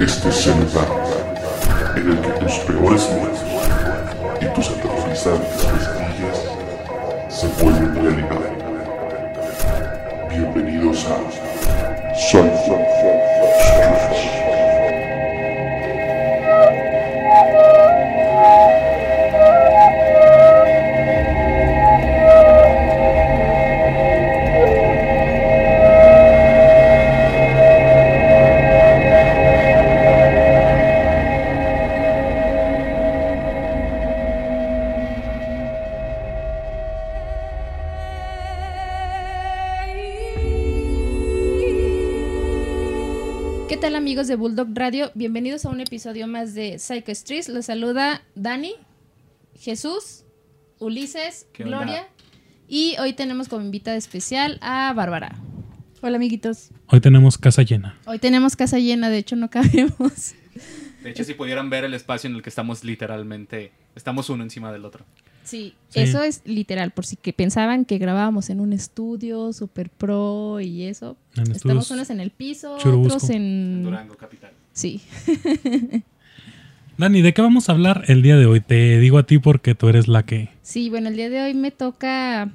Este es el lugar en el que tus peores miedos y tus aterrorizantes pesadillas se vuelven realidad. Bienvenidos a Son ¿Qué de Bulldog Radio? Bienvenidos a un episodio más de Psycho Streets. Los saluda Dani, Jesús, Ulises. Gloria y hoy tenemos como invitada especial a Bárbara. Hola amiguitos. Hoy tenemos casa llena. Hoy tenemos casa llena, de hecho no cabemos. De hecho, si pudieran ver el espacio en el que estamos literalmente, estamos uno encima del otro. Sí, Sí. eso es literal, por si que pensaban que grabábamos en un estudio super pro y eso. En Estamos unos en el piso, Churubusco. otros En en... Durango, capital. Sí. Dani, ¿de qué vamos a hablar el día de hoy? Te digo a ti porque tú eres la que... Sí, bueno, el día de hoy me toca...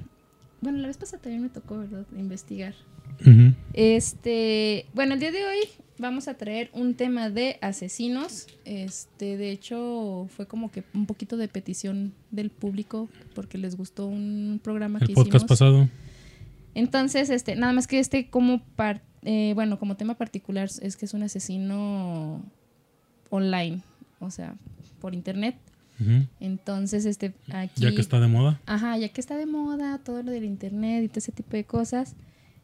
Bueno, la vez pasada también me tocó, ¿verdad? Investigar. Este, bueno, el día de hoy vamos a traer un tema de asesinos. Este, de hecho, fue como que un poquito de petición del público porque les gustó un programa El que podcast hicimos. pasado. Entonces, este, nada más que este como par- eh, bueno, como tema particular es que es un asesino online, o sea, por internet. Entonces, este, aquí Ya que está de moda. Ajá, ya que está de moda todo lo del internet y todo ese tipo de cosas.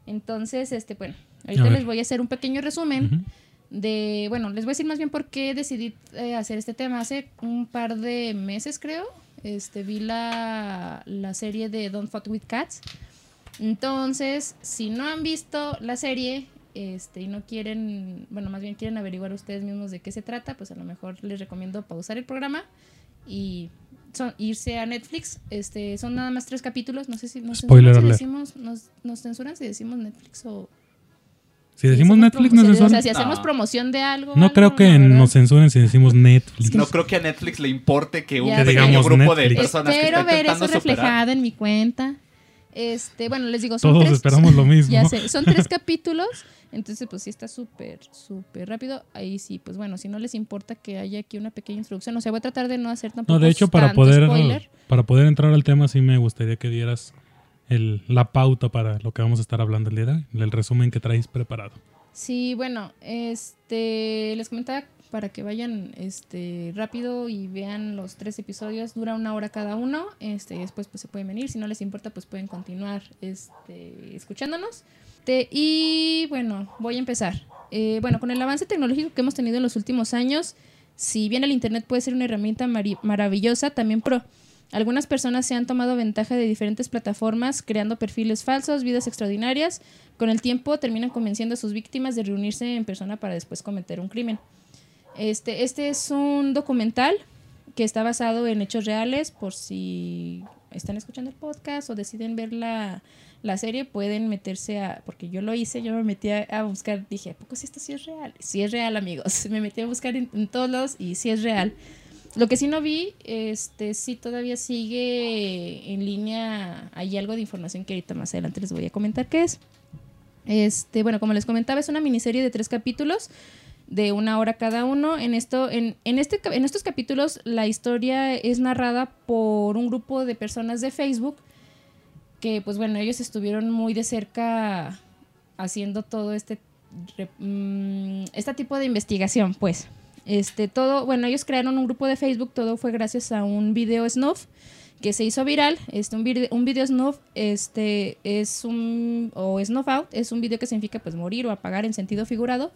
Entonces, este, bueno, ahorita les voy a hacer un pequeño resumen de, bueno, les voy a decir más bien por qué decidí eh, hacer este tema. Hace un par de meses, creo, este, vi la, la serie de Don't Fuck With Cats. Entonces, si no han visto la serie este, y no quieren, bueno, más bien quieren averiguar ustedes mismos de qué se trata, pues a lo mejor les recomiendo pausar el programa y son- irse a Netflix. Este, son nada más tres capítulos. No sé si nos Spoiler censuran si decimos, nos, nos censuran si decimos Netflix o Si decimos Netflix, nos O sea, censuran. si hacemos No. promoción de algo. No algo, creo que nos censuren si decimos Netflix. No creo que a Netflix le importe que un pequeño digamos grupo de personas que Espero ver eso superar. reflejado en mi cuenta. Este, bueno, les digo, son Todos tres, esperamos lo mismo. Ya sé, son tres capítulos, entonces pues sí está súper, súper rápido. Ahí sí, pues bueno, si no les importa que haya aquí una pequeña introducción, o sea, voy a tratar de no hacer tampoco No, de hecho, para poder, spoiler. para poder entrar al tema, sí me gustaría que dieras el, la pauta para lo que vamos a estar hablando el día de hoy. El resumen que traéis preparado. Sí, bueno, este, les comentaba para que vayan este rápido y vean los tres episodios, dura una hora cada uno, este, después pues se pueden venir, si no les importa pues pueden continuar este, escuchándonos. Y bueno, voy a empezar. Eh, bueno, con el avance tecnológico que hemos tenido en los últimos años, si bien el Internet puede ser una herramienta maravillosa, también pro. Algunas personas se han tomado ventaja de diferentes plataformas, creando perfiles falsos, vidas extraordinarias. Con el tiempo terminan convenciendo a sus víctimas de reunirse en persona para después cometer un crimen. Este, este es un documental que está basado en hechos reales. Por si están escuchando el podcast o deciden ver la, la serie, pueden meterse a. Porque yo lo hice, yo me metí a, a buscar. Dije, ¿a poco si esto sí es real? Sí es real, amigos. Me metí a buscar en, en todos lados y sí es real. Lo que sí no vi, este, sí todavía sigue en línea. Hay algo de información que ahorita más adelante les voy a comentar qué es. Este, bueno, como les comentaba, es una miniserie de tres capítulos de una hora cada uno. En esto, en, en este, en estos capítulos, la historia es narrada por un grupo de personas de Facebook que, pues bueno, ellos estuvieron muy de cerca haciendo todo este, mm, este tipo de investigación, pues. Este, todo, bueno, ellos crearon un grupo de Facebook, todo fue gracias a un video snuff que se hizo viral. Este, un, vide- un video snuff este, es un, o snuff out, es un video que significa pues morir o apagar en sentido figurado.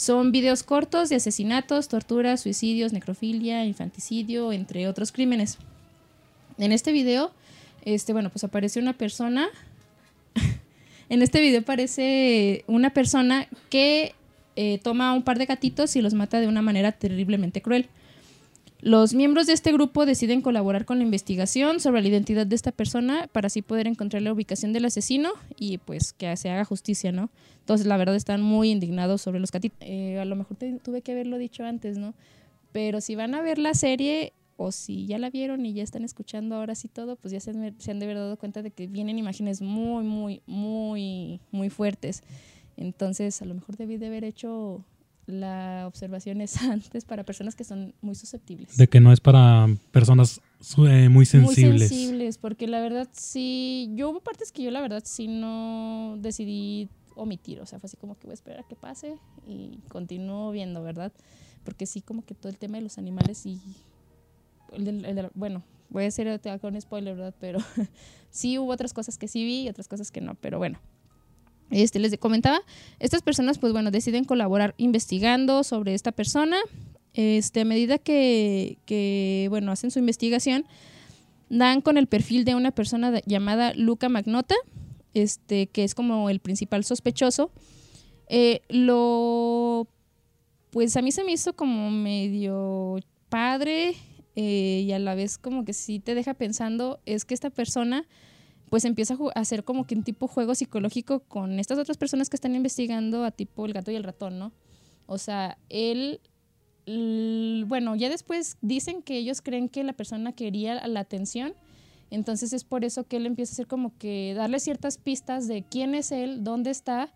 Son videos cortos de asesinatos, torturas, suicidios, necrofilia, infanticidio, entre otros crímenes. En este video, este, bueno, pues aparece una persona. en este video aparece una persona que eh, toma un par de gatitos y los mata de una manera terriblemente cruel. Los miembros de este grupo deciden colaborar con la investigación sobre la identidad de esta persona para así poder encontrar la ubicación del asesino y pues que se haga justicia, ¿no? Entonces la verdad están muy indignados sobre los gatitos. Eh, a lo mejor tuve que haberlo dicho antes, ¿no? Pero si van a ver la serie o si ya la vieron y ya están escuchando ahora sí todo, pues ya se se han de haber dado cuenta de que vienen imágenes muy, muy, muy, muy fuertes. Entonces a lo mejor debí de haber hecho la observación esa antes para personas que son muy susceptibles. De que no es para personas eh, muy sensibles. Muy sensibles, porque la verdad sí, yo hubo partes que yo la verdad sí no decidí omitir, o sea, fue así como que voy a esperar a que pase y continúo viendo, ¿verdad? Porque sí, como que todo el tema de los animales y, el bueno, voy a hacer con spoiler, ¿verdad? Pero sí hubo otras cosas que sí vi y otras cosas que no, pero bueno. Este, les comentaba, estas personas, pues bueno, deciden colaborar investigando sobre esta persona. Este, a medida que, bueno, hacen su investigación, dan con el perfil de una persona llamada Luca Magnota, este, que es como el principal sospechoso. Eh, lo, pues a mí se me hizo como medio padre eh, y a la vez como que sí te deja pensando, es que esta persona pues empieza a hacer como que un tipo juego psicológico con estas otras personas que están investigando a tipo el gato y el ratón, ¿no? O sea, él, bueno, ya después dicen que ellos creen que la persona quería la atención, entonces es por eso que él empieza a hacer como que darle ciertas pistas de quién es él, dónde está,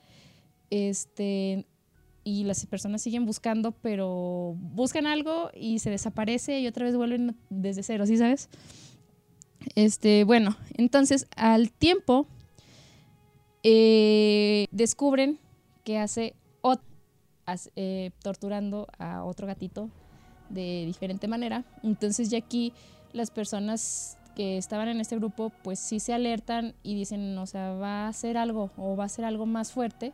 este, y las personas siguen buscando, pero buscan algo y se desaparece y otra vez vuelven desde cero, ¿sí sabes? Este, bueno, entonces al tiempo eh, descubren que hace, eh, torturando a otro gatito de diferente manera. Entonces ya aquí las personas que estaban en este grupo pues sí se alertan y dicen, o sea, va a hacer algo o va a ser algo más fuerte.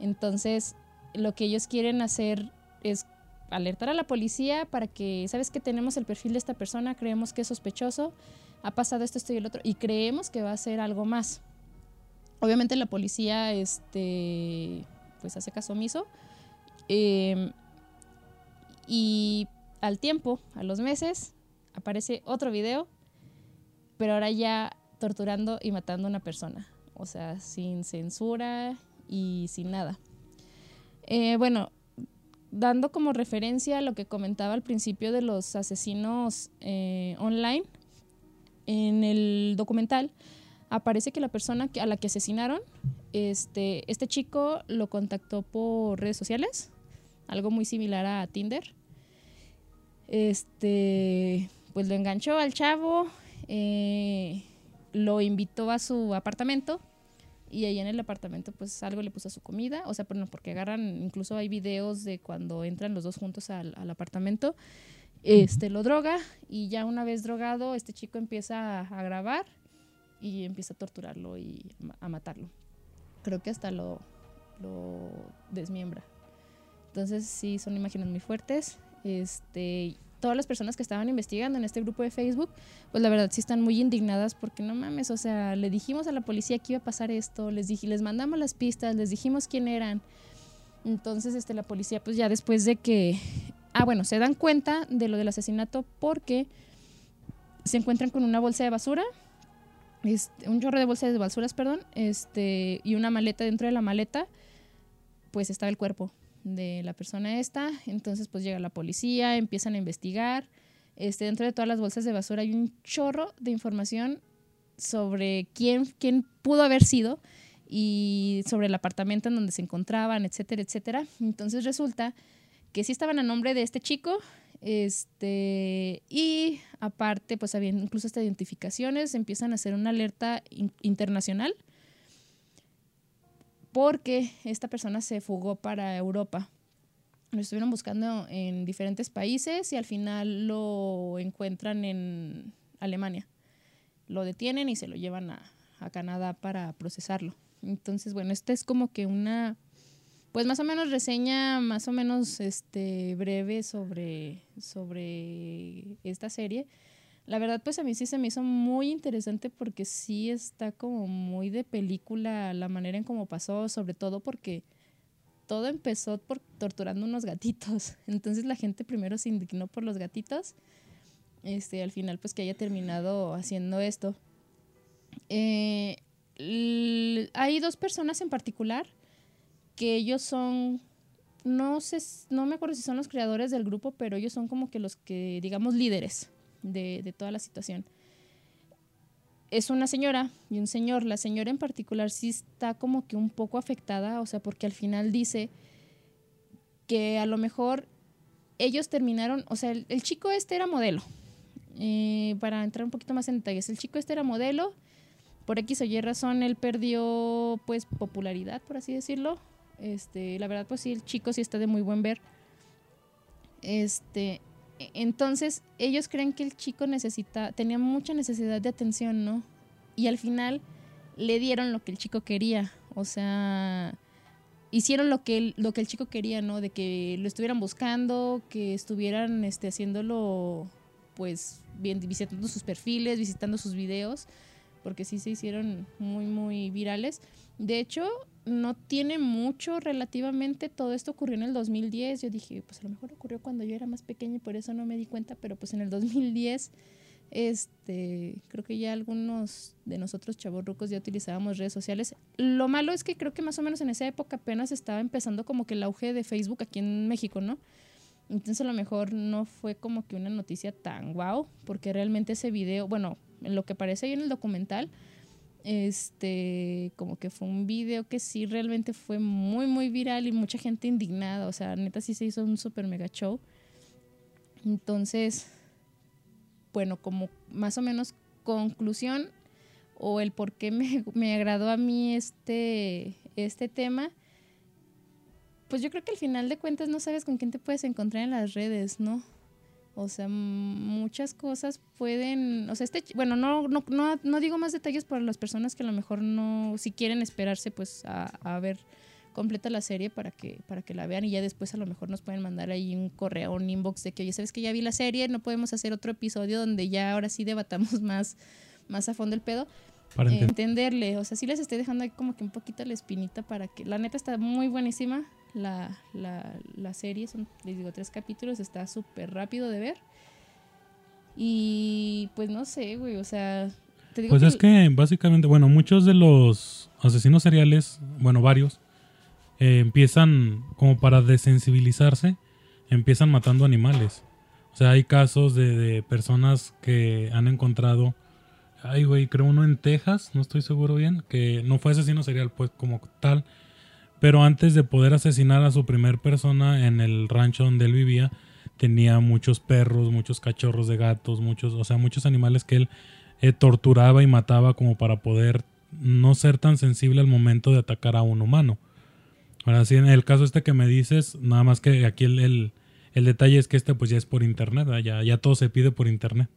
Entonces lo que ellos quieren hacer es alertar a la policía para que, sabes que tenemos el perfil de esta persona, creemos que es sospechoso, ha pasado esto, esto y el otro, y creemos que va a ser algo más. Obviamente la policía, este, pues hace caso omiso. eh, y al tiempo, a los meses, aparece otro video, pero ahora ya torturando y matando a una persona. O sea, sin censura y sin nada. Eh, bueno, dando como referencia a lo que comentaba al principio de los asesinos eh, online, en el documental aparece que la persona a la que asesinaron, este, este chico lo contactó por redes sociales, algo muy similar a Tinder. Este, pues lo enganchó al chavo, eh, lo invitó a su apartamento y ahí en el apartamento pues algo le puso a su comida, o sea, pero no, porque agarran, incluso hay videos de cuando entran los dos juntos al apartamento, este lo droga y ya una vez drogado este chico empieza a, a grabar y empieza a torturarlo y a matarlo. Creo que hasta lo, lo desmiembra. Entonces sí, son imágenes muy fuertes. Este, todas las personas que estaban investigando en este grupo de Facebook, pues la verdad sí están muy indignadas porque no mames, o sea, le dijimos a la policía que iba a pasar esto, les dije, les mandamos las pistas, les dijimos quién eran. Entonces, este, la policía, pues ya después de que, ah, bueno, se dan cuenta de lo del asesinato porque se encuentran con una bolsa de basura, este, un chorro de bolsas de basuras, perdón, este, y una maleta dentro de la maleta, pues estaba el cuerpo de la persona esta. Entonces, pues llega la policía, empiezan a investigar. Este, dentro de todas las bolsas de basura hay un chorro de información sobre quién, quién pudo haber sido y sobre el apartamento en donde se encontraban, etcétera, etcétera. Entonces resulta que sí estaban a nombre de este chico, este, y aparte, pues había incluso hasta identificaciones, empiezan a hacer una alerta in- internacional porque esta persona se fugó para Europa. Lo estuvieron buscando en diferentes países y al final lo encuentran en Alemania. Lo detienen y se lo llevan a, a Canadá para procesarlo. Entonces, bueno, esta es como que una, pues más o menos reseña, más o menos este, breve sobre, sobre esta serie. La verdad, pues a mí sí se me hizo muy interesante porque sí está como muy de película la manera en cómo pasó, sobre todo porque todo empezó por torturando unos gatitos. Entonces la gente primero se indignó por los gatitos. Este, al final, pues que haya terminado haciendo esto. Eh, hay dos personas en particular que ellos son, no sé, no me acuerdo si son los creadores del grupo, pero ellos son como que los que, digamos, líderes de, de toda la situación. Es una señora y un señor. La señora en particular sí está como que un poco afectada, o sea, porque al final dice que a lo mejor ellos terminaron, o sea, el, el chico este era modelo. Eh, para entrar un poquito más en detalles, el chico este era modelo, por X o Y razón él perdió pues popularidad, por así decirlo. Este, la verdad pues sí, el chico sí está de muy buen ver. Este, e- entonces ellos creen que el chico necesita, tenía mucha necesidad de atención, ¿no? Y al final le dieron lo que el chico quería, o sea, hicieron lo que el, lo que el chico quería, ¿no? De que lo estuvieran buscando, que estuvieran este, haciéndolo, pues, bien, visitando sus perfiles, visitando sus videos, porque sí se hicieron muy, muy virales. De hecho, no tiene mucho relativamente, todo esto ocurrió en el 2010, yo dije, pues a lo mejor ocurrió cuando yo era más pequeña y por eso no me di cuenta, pero pues en el 2010 este, creo que ya algunos de nosotros chavorrucos ya utilizábamos redes sociales. Lo malo es que creo que más o menos en esa época apenas estaba empezando como que el auge de Facebook aquí en México, ¿no? Entonces a lo mejor no fue como que una noticia tan guau, porque realmente ese video, bueno, en lo que parece ahí en el documental, este, como que fue un video que sí realmente fue muy, muy viral y mucha gente indignada, o sea, neta sí se hizo un super mega show. Entonces, bueno, como más o menos conclusión o el por qué me, me agradó a mí este, este tema, pues yo creo que al final de cuentas no sabes con quién te puedes encontrar en las redes, ¿no? O sea, muchas cosas pueden, o sea, este, bueno, no, no, no, no digo más detalles para las personas que a lo mejor no, si quieren esperarse pues a, a ver completa la serie para que, para que la vean y ya después a lo mejor nos pueden mandar ahí un correo, un inbox de que, oye, ¿sabes que ya vi la serie? No podemos hacer otro episodio donde ya ahora sí debatamos más, más a fondo el pedo. Para Eh, entender. entenderle, o sea, sí les estoy dejando ahí como que un poquito la espinita para que, la neta está muy buenísima la, la, la serie, son, les digo, tres capítulos, está súper rápido de ver. Y pues no sé, güey, o sea, te digo Pues es que básicamente, bueno, muchos de los asesinos seriales, bueno, varios, eh, empiezan como para desensibilizarse, empiezan matando animales. O sea, hay casos de, de personas que han encontrado, ay, güey, creo uno en Texas, no estoy seguro bien, que no fue asesino serial, pues como tal, pero antes de poder asesinar a su primer persona en el rancho donde él vivía, tenía muchos perros, muchos cachorros de gatos, muchos, o sea, muchos animales que él eh, torturaba y mataba como para poder no ser tan sensible al momento de atacar a un humano. Ahora sí, en el caso este que me dices, nada más que aquí el, el, detalle es que este pues ya es por internet, ya, ya todo se pide por internet.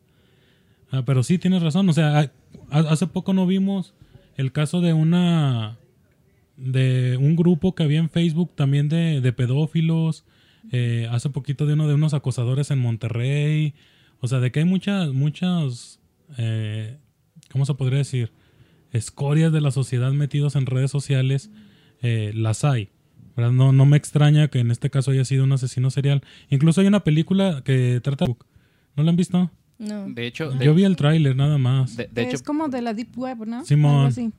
Ah, pero sí, tienes razón, o sea, ha- ha- hace poco no vimos el caso de una de un grupo que había en Facebook también de, de pedófilos, eh, hace poquito de uno de unos acosadores en Monterrey, o sea, de que hay muchas, muchas, eh, ¿cómo se podría decir? Escorias de la sociedad metidos en redes sociales, eh, las hay. ¿verdad? No, no me extraña que en este caso haya sido un asesino serial. Incluso hay una película que trata... ¿No la han visto? No. De hecho, de, Yo vi el tráiler nada más. de- de hecho, es como de la Deep Web, ¿no? Simón. Algo así.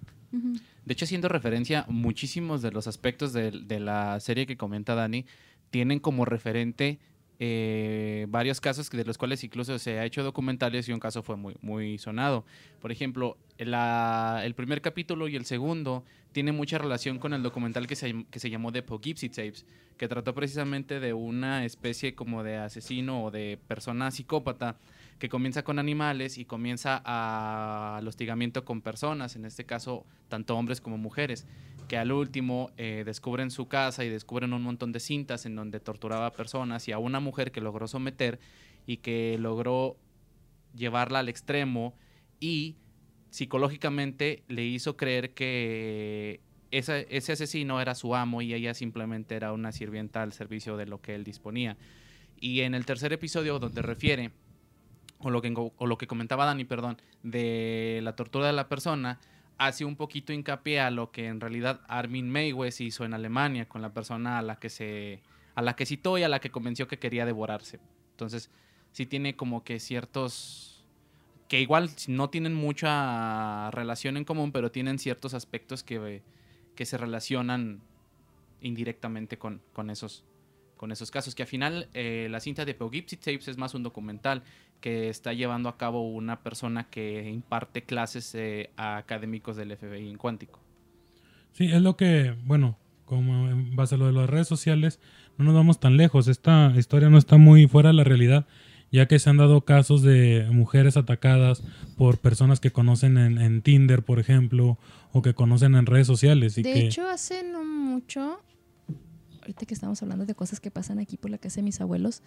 De hecho, haciendo referencia, muchísimos de los aspectos de, la serie que comenta Dani tienen como referente eh, varios casos de los cuales incluso se ha hecho documentales y un caso fue muy, sonado. Por ejemplo, la- el primer capítulo y el segundo tienen mucha relación con el documental que se, que se llamó The Poughkeepsie Tapes, que trató precisamente de una especie como de asesino o de persona psicópata que comienza con animales y comienza al hostigamiento con personas, en este caso tanto hombres como mujeres, que al último eh, descubren su casa y descubren un montón de cintas en donde torturaba a personas y a una mujer que logró someter y que logró llevarla al extremo y psicológicamente le hizo creer que ese asesino era su amo y ella simplemente era una sirvienta al servicio de lo que él disponía. Y en el tercer episodio donde refiere o lo que, comentaba Dani, perdón, de la tortura de la persona, hace un poquito hincapié a lo que en realidad Armin Meiwes hizo en Alemania con la persona a la que se a la que citó y a la que convenció que quería devorarse. Entonces, sí tiene como que ciertos que igual no tienen mucha relación en común, pero tienen ciertos aspectos que, que se relacionan indirectamente con, con, esos, con esos casos. Que al final eh, la cinta de Poughkeepsie Tapes es más un documental que está llevando a cabo una persona que imparte clases eh, a académicos del FBI en cuántico. Sí, es lo que, bueno, como en base a lo de las redes sociales, no nos vamos tan lejos. Esta historia no está muy fuera de la realidad, ya que se han dado casos de mujeres atacadas por personas que conocen en, Tinder, por ejemplo, o que conocen en redes sociales. Y de que... hecho, hace no mucho, ahorita que estamos hablando de cosas que pasan aquí por la casa de mis abuelos,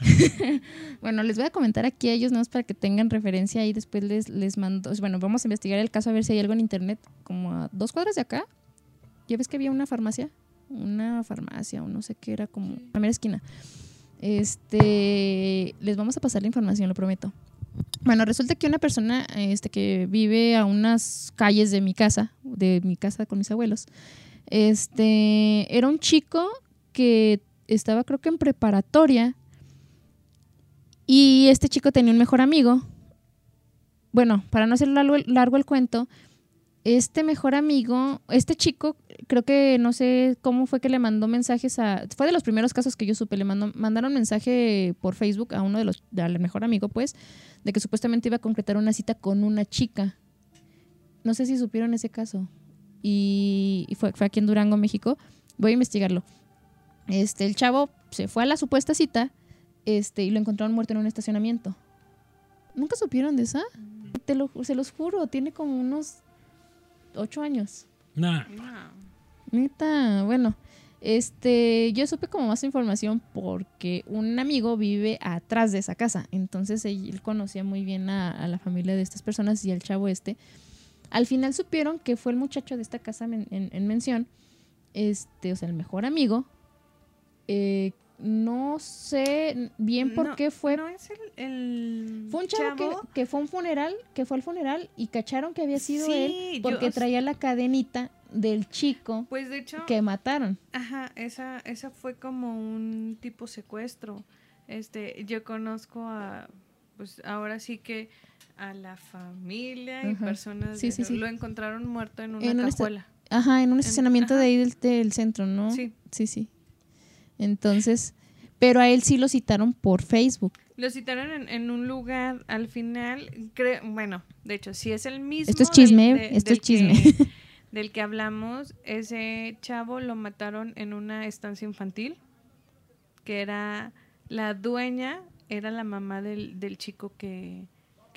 bueno, les voy a comentar aquí a ellos, ¿no? para que tengan referencia y después les, les mando, bueno, vamos a investigar el caso a ver si hay algo en internet, como a dos cuadras de acá. ¿Ya ves que había una farmacia? Una farmacia o no sé qué era, como la primera esquina. Este, les vamos a pasar la información, lo prometo. Bueno, resulta que una persona este, que vive a unas calles de mi casa, de mi casa con mis abuelos, este, era un chico que estaba creo que en preparatoria y este chico tenía un mejor amigo. Bueno, para no hacer largo, largo el cuento, este mejor amigo, este chico, creo que no sé cómo fue que le mandó mensajes a. Fue de los primeros casos que yo supe. Le mandó, mandaron mensaje por Facebook a uno de los. al mejor amigo, pues, de que supuestamente iba a concretar una cita con una chica. No sé si supieron ese caso. Y, fue, fue aquí en Durango, México. Voy a investigarlo. Este, el chavo se fue a la supuesta cita este, y lo encontraron muerto en un estacionamiento. ¿Nunca supieron de esa? Te lo, se los juro, tiene como unos ocho años. Nah. Neta, bueno. Este, yo supe como más información porque un amigo vive atrás de esa casa. Entonces él, conocía muy bien a, la familia de estas personas y al chavo este. Al final supieron que fue el muchacho de esta casa en, mención, este, o sea, el mejor amigo. Eh, no sé bien por qué fue. No es el. fue un chavo, Que, fue un funeral, que fue al funeral y cacharon que había sido él porque traía la cadenita del chico pues de hecho, que mataron. Ajá, esa, esa fue como un tipo secuestro. Este, yo conozco a, pues ahora sí que a la familia y personas sí, sí, sí. lo encontraron muerto en una cajuela. ajá, en un estacionamiento de ahí del, del centro, ¿no? Sí. Sí, sí. Entonces, pero a él sí lo citaron por Facebook. Lo citaron en, un lugar, al final, creo, bueno, de hecho, si es el mismo. Esto es chisme, esto es chisme. del que hablamos, ese chavo lo mataron en una estancia infantil, que era la dueña, era la mamá del, chico que,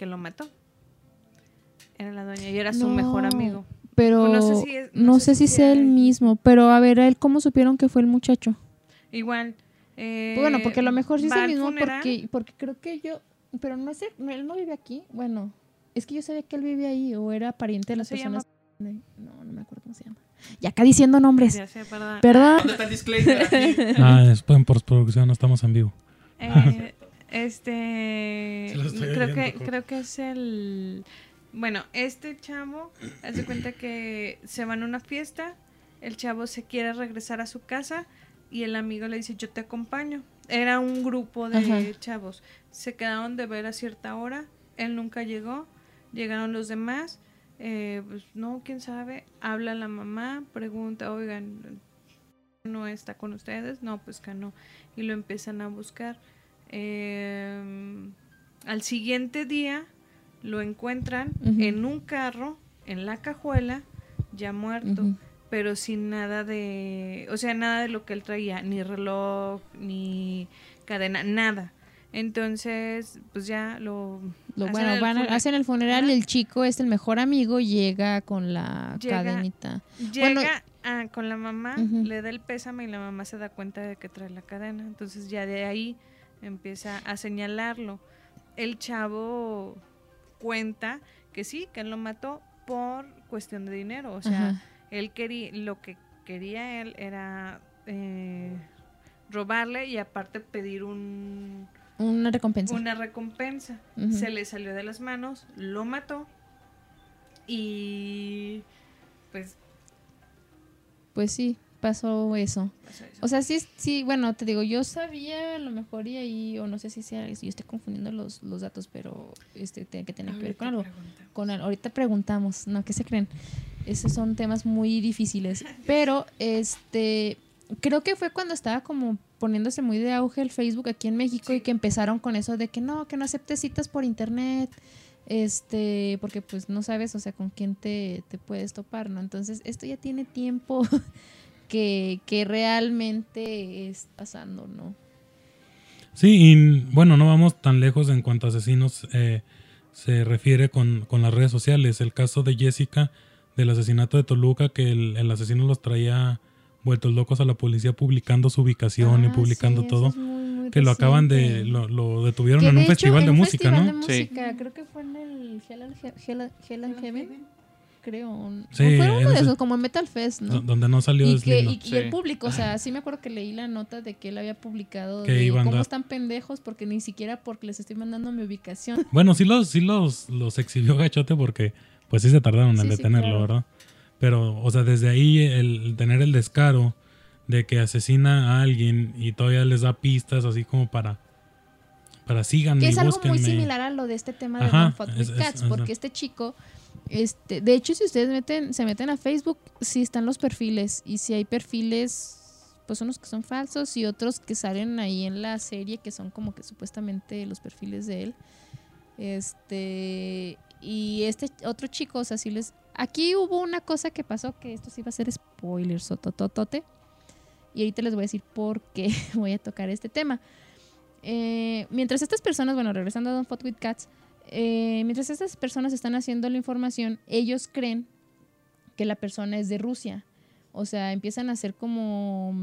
lo mató. Era la dueña y era su mejor amigo. Pero no sé si, no sé si sea el mismo, pero a ver, a él cómo supieron que fue el muchacho. Igual. Eh, bueno, porque a lo mejor sí es el mismo porque, porque creo que yo, pero no sé, él no vive aquí. Bueno, es que yo sabía que él vive ahí o era pariente de las personas. No, no me acuerdo cómo se llama. Y acá diciendo nombres. Ya sé, perdón. Perdón. ¿Dónde está el disclaimer aquí? ah, después en postproducción no estamos en vivo. Eh, este creo que creo que es el bueno, este chavo hace cuenta que se van a una fiesta, el chavo se quiere regresar a su casa y el amigo le dice, yo te acompaño. Era un grupo de chavos. Se quedaron de ver a cierta hora, él nunca llegó, llegaron los demás, eh, pues no, quién sabe, habla la mamá, pregunta, oigan, ¿no está con ustedes? No, pues que no. Y lo empiezan a buscar. Em, al siguiente día lo encuentran en un carro, en la cajuela, ya muerto pero sin nada de, o sea, nada de lo que él traía, ni reloj, ni cadena, nada. Entonces, pues ya lo... bueno, van hacen el funeral, el chico es el mejor amigo, llega con la cadenita. Llega con la mamá, le da el pésame y la mamá se da cuenta de que trae la cadena. Entonces ya de ahí empieza a señalarlo. El chavo cuenta que sí, que él lo mató por cuestión de dinero, o sea él quería, lo que quería él era eh, robarle y aparte pedir un... Una recompensa. Una recompensa. Se le salió de las manos, lo mató Y pues... Pues sí, pasó eso. O sea, sí, sí, bueno, te digo, yo sabía a lo mejor y ahí, o no sé si sea, yo estoy confundiendo los, los datos, pero este tiene que tener que ver con algo. Con ahorita preguntamos, no, ¿qué se creen? Esos son temas muy difíciles. Pero, este, creo que fue cuando estaba como poniéndose muy de auge el Facebook aquí en México y que empezaron con eso de que no, que no aceptes citas por internet, este, porque pues no sabes, o sea, con quién te, te puedes topar, ¿no? Entonces, esto ya tiene tiempo que, que realmente es pasando, ¿no? Sí, y bueno, no vamos tan lejos en cuanto a asesinos eh, se refiere con, con, las redes sociales. El caso de Jessica, del asesinato de Toluca, que el, el asesino los traía vueltos locos a la policía publicando su ubicación y ah, publicando todo. que lo acaban de. Lo, detuvieron en un festival de música, ¿no? sí. Creo que fue en el Hell, and Heaven. Creo. Sí, fue uno de esos, como Metal Fest, ¿no? Donde no salió y, que, y, el público, o sea, sí me acuerdo que leí la nota de que él había publicado de cómo están pendejos porque ni siquiera porque les estoy mandando mi ubicación. Bueno, sí los, sí los, los exhibió gachote porque pues sí se tardaron en detenerlo, ¿verdad? Pero, o sea, desde ahí el tener el descaro de que asesina a alguien y todavía les da pistas así como para para sigan que es algo muy similar a lo de este tema de Ajá, Cats porque este chico este de hecho si ustedes meten se meten a Facebook sí están los perfiles y si hay perfiles pues unos que son falsos y otros que salen ahí en la serie que son como que supuestamente los perfiles de él este y este otro chico o sea sí les Aquí hubo una cosa que pasó que esto sí va a ser spoiler sotototote. Y ahorita les voy a decir por qué voy a tocar este tema. Eh, mientras estas personas, bueno, regresando a Don't Fuck With Cats, eh, mientras estas personas están haciendo la información, ellos creen que la persona es de Rusia. O sea, empiezan a hacer como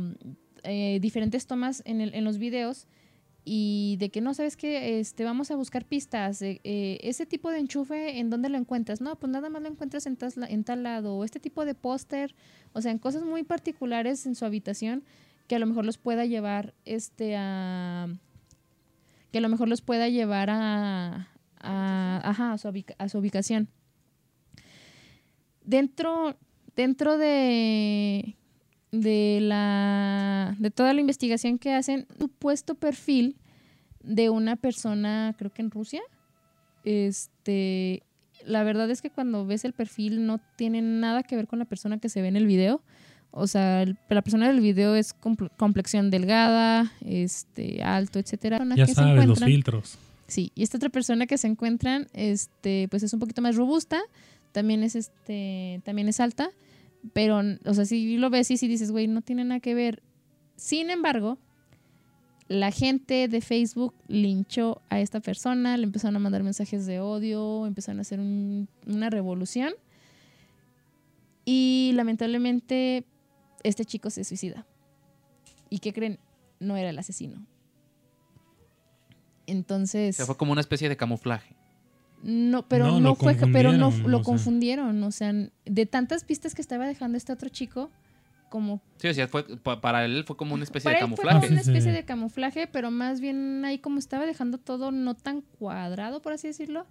eh, diferentes tomas en, el, en los videos y de que no sabes que este vamos a buscar pistas eh, ese tipo de enchufe en dónde lo encuentras no pues nada más lo encuentras en, en tal lado o este tipo de póster o sea en cosas muy particulares en su habitación que a lo mejor los pueda llevar este a que a lo mejor los pueda llevar a, a ajá a su, a su ubicación dentro dentro de de la de toda la investigación que hacen, supuesto perfil de una persona, creo que en Rusia. Este, la verdad es que cuando ves el perfil no tiene nada que ver con la persona que se ve en el video. O sea, la persona del video es complexión delgada, este, alto, etcétera. Ya sabes, los filtros. Sí, y esta otra persona que se encuentran, este, pues es un poquito más robusta, también es este, también es alta pero, o sea, si lo ves y si dices, güey, no tiene nada que ver. Sin embargo, la gente de Facebook linchó a esta persona, le empezaron a mandar mensajes de odio, empezaron a hacer una revolución. Y lamentablemente, este chico se suicida. ¿Y qué creen? No era el asesino. Entonces. O fue como una especie de camuflaje. No, pero no, fue, pero no lo confundieron, o sea, de tantas pistas que estaba dejando este otro chico, como Sí, o sea, fue para él fue como una especie de camuflaje. Fue una especie de camuflaje, pero más bien ahí como estaba dejando todo no tan cuadrado, por así decirlo.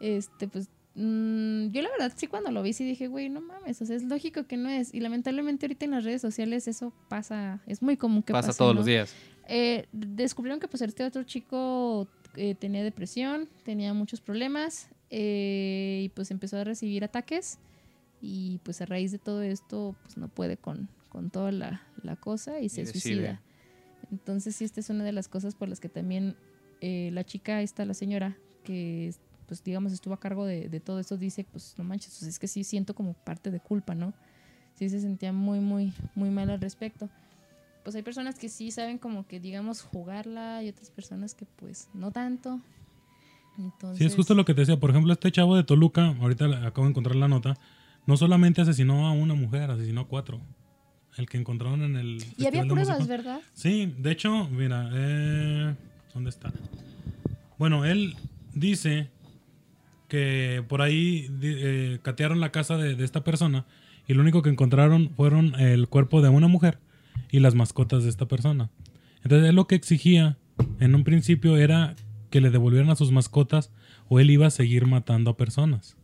Este, pues mm, yo la verdad sí cuando lo vi sí dije, güey, no mames, o sea, es lógico que no es. Y lamentablemente ahorita en las redes sociales eso pasa, es muy común que pasa. Pasa todos los días. Eh, descubrieron que pues este otro chico eh, tenía depresión, tenía muchos problemas eh, y pues empezó a recibir ataques y pues a raíz de todo esto pues no puede con, con toda la, cosa y se suicida. Entonces sí, esta es una de las cosas por las que también eh, la chica, esta, la señora, que pues digamos estuvo a cargo de, de todo esto, dice pues no manches, es que sí siento como parte de culpa, ¿no? Sí se sentía muy, muy, muy mal al respecto pues hay personas que sí saben como que, digamos, jugarla y otras personas que pues no tanto. Sí, es justo lo que te decía. Por ejemplo, este chavo de Toluca, ahorita acabo de encontrar la nota, no solamente asesinó a una mujer, asesinó a cuatro. El que encontraron en el... Y había pruebas, ¿verdad? Sí, de hecho, mira, eh, ¿dónde está? Bueno, él dice que por ahí eh, catearon la casa de, de esta persona y lo único que encontraron fueron el cuerpo de una mujer y las mascotas de esta persona. Entonces él lo que exigía en un principio era que le devolvieran a sus mascotas o él iba a seguir matando a personas.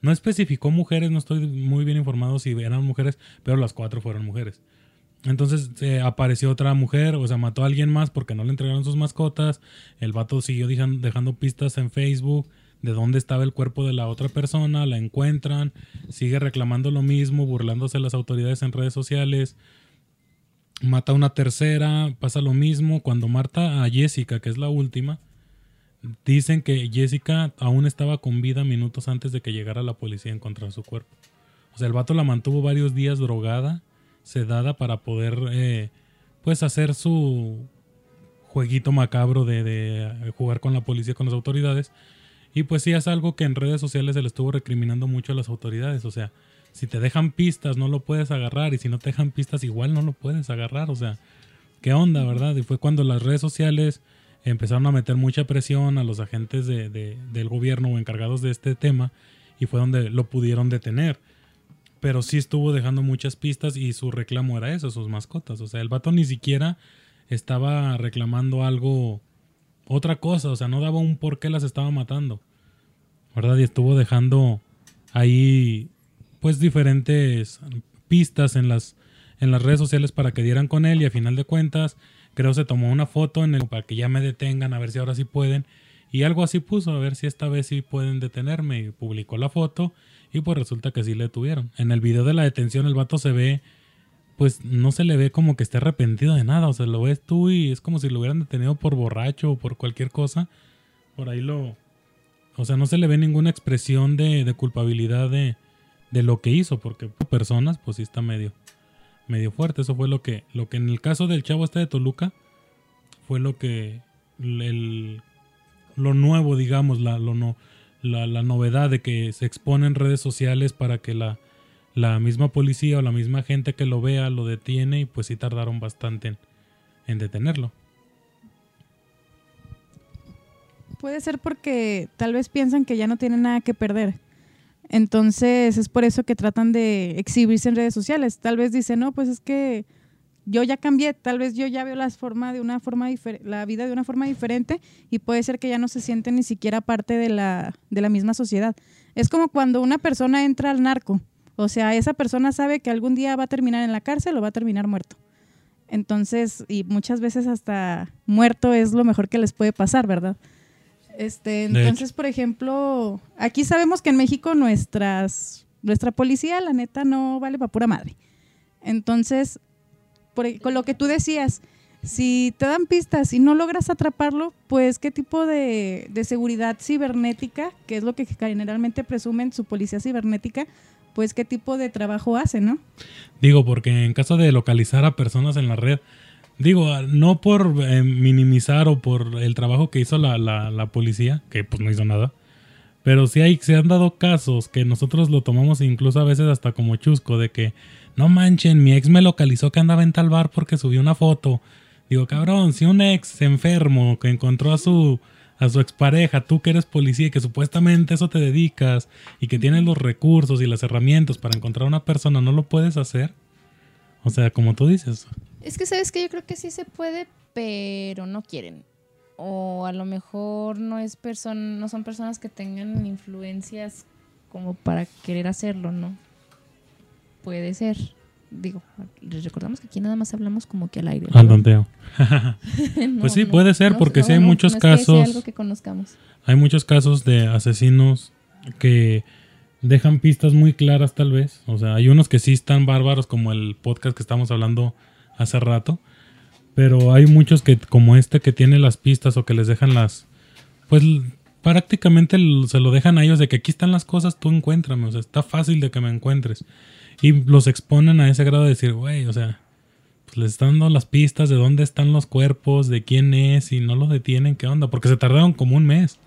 No especificó mujeres, no estoy muy bien informado si eran mujeres, pero las cuatro fueron mujeres. Entonces eh, apareció otra mujer, o sea, mató a alguien más porque no le entregaron sus mascotas. El vato siguió dejando pistas en Facebook de dónde estaba el cuerpo de la otra persona, la encuentran, sigue reclamando lo mismo, burlándose de las autoridades en redes sociales. Mata a una tercera, pasa lo mismo. Cuando mata a Jessica, que es la última, dicen que Jessica aún estaba con vida minutos antes de que llegara la policía a encontrar su cuerpo. O sea, el vato la mantuvo varios días drogada sedada para poder eh, pues hacer su jueguito macabro de, jugar con la policía, con las autoridades. Y pues sí es algo que en redes sociales se le estuvo recriminando mucho a las autoridades. O sea, si te dejan pistas no lo puedes agarrar y si no te dejan pistas igual no lo puedes agarrar. O sea, ¿qué onda, verdad? Y fue cuando las redes sociales empezaron a meter mucha presión a los agentes de, del gobierno o encargados de este tema y fue donde lo pudieron detener pero sí estuvo dejando muchas pistas y su reclamo era eso, sus mascotas. O sea, el vato ni siquiera estaba reclamando algo, otra cosa, o sea, no daba un por qué las estaba matando. ¿Verdad? Y estuvo dejando ahí, pues, diferentes pistas en las, en las redes sociales para que dieran con él y a final de cuentas, creo se tomó una foto en el, para que ya me detengan, a ver si ahora sí pueden. Y algo así puso, a ver si esta vez sí pueden detenerme. Y publicó la foto y pues resulta que sí le tuvieron. En el video de la detención el vato se ve, pues no se le ve como que esté arrepentido de nada. O sea, lo ves tú y es como si lo hubieran detenido por borracho o por cualquier cosa. Por ahí lo... O sea, no se le ve ninguna expresión de, de culpabilidad de, de lo que hizo, porque personas, pues sí está medio, medio fuerte. Eso fue lo que, lo que en el caso del chavo este de Toluca, fue lo que, el, lo nuevo, digamos, la, lo, no, la, la, novedad de que se expone en redes sociales para que la, la, misma policía o la misma gente que lo vea lo detiene y pues sí tardaron bastante en, en detenerlo. Puede ser porque tal vez piensan que ya no tienen nada que perder. Entonces es por eso que tratan de exhibirse en redes sociales. Tal vez dicen, no, pues es que yo ya cambié, tal vez yo ya veo las forma de una forma la vida de una forma diferente y puede ser que ya no se siente ni siquiera parte de la, de la misma sociedad. Es como cuando una persona entra al narco, o sea, esa persona sabe que algún día va a terminar en la cárcel o va a terminar muerto. Entonces, y muchas veces hasta muerto es lo mejor que les puede pasar, ¿verdad? Este, entonces, por ejemplo, aquí sabemos que en México nuestras, nuestra policía, la neta, no vale para pura madre. Entonces, e, con lo que tú decías, si te dan pistas y no logras atraparlo, pues qué tipo de, seguridad cibernética, que es lo que generalmente presumen su policía cibernética, pues qué tipo de trabajo hace, ¿no? Digo, porque en caso de localizar a personas en la red, digo, no por eh, minimizar o por el trabajo que hizo la, la, la, policía, que pues no hizo nada, pero sí hay, se han dado casos que nosotros lo tomamos incluso a veces hasta como chusco, de que no manchen, mi ex me localizó que andaba en tal bar porque subió una foto. Digo, cabrón, si un ex enfermo que encontró a su a su expareja, tú que eres policía y que supuestamente eso te dedicas y que tienes los recursos y las herramientas para encontrar a una persona, ¿no lo puedes hacer? O sea, como tú dices. Es que sabes que yo creo que sí se puede, pero no quieren. O a lo mejor no es no son personas que tengan influencias como para querer hacerlo, ¿no? puede ser. Digo, les recordamos que aquí nada más hablamos como que al aire. Al tanteo. pues sí, puede ser, porque sí hay muchos casos. algo que conozcamos. Hay muchos casos de asesinos que dejan pistas muy claras, tal vez. O sea, hay unos que sí están bárbaros, como el podcast que estamos hablando hace rato. Pero hay muchos que, como este, que tiene las pistas o que les dejan las. Pues prácticamente se lo dejan a ellos de que aquí están las cosas, tú encuéntrame. O sea, está fácil de que me encuentres. Y los exponen a ese grado de decir, güey, o sea, pues les están dando las pistas de dónde están los cuerpos, de quién es, y no los detienen, ¿qué onda? Porque se tardaron como un mes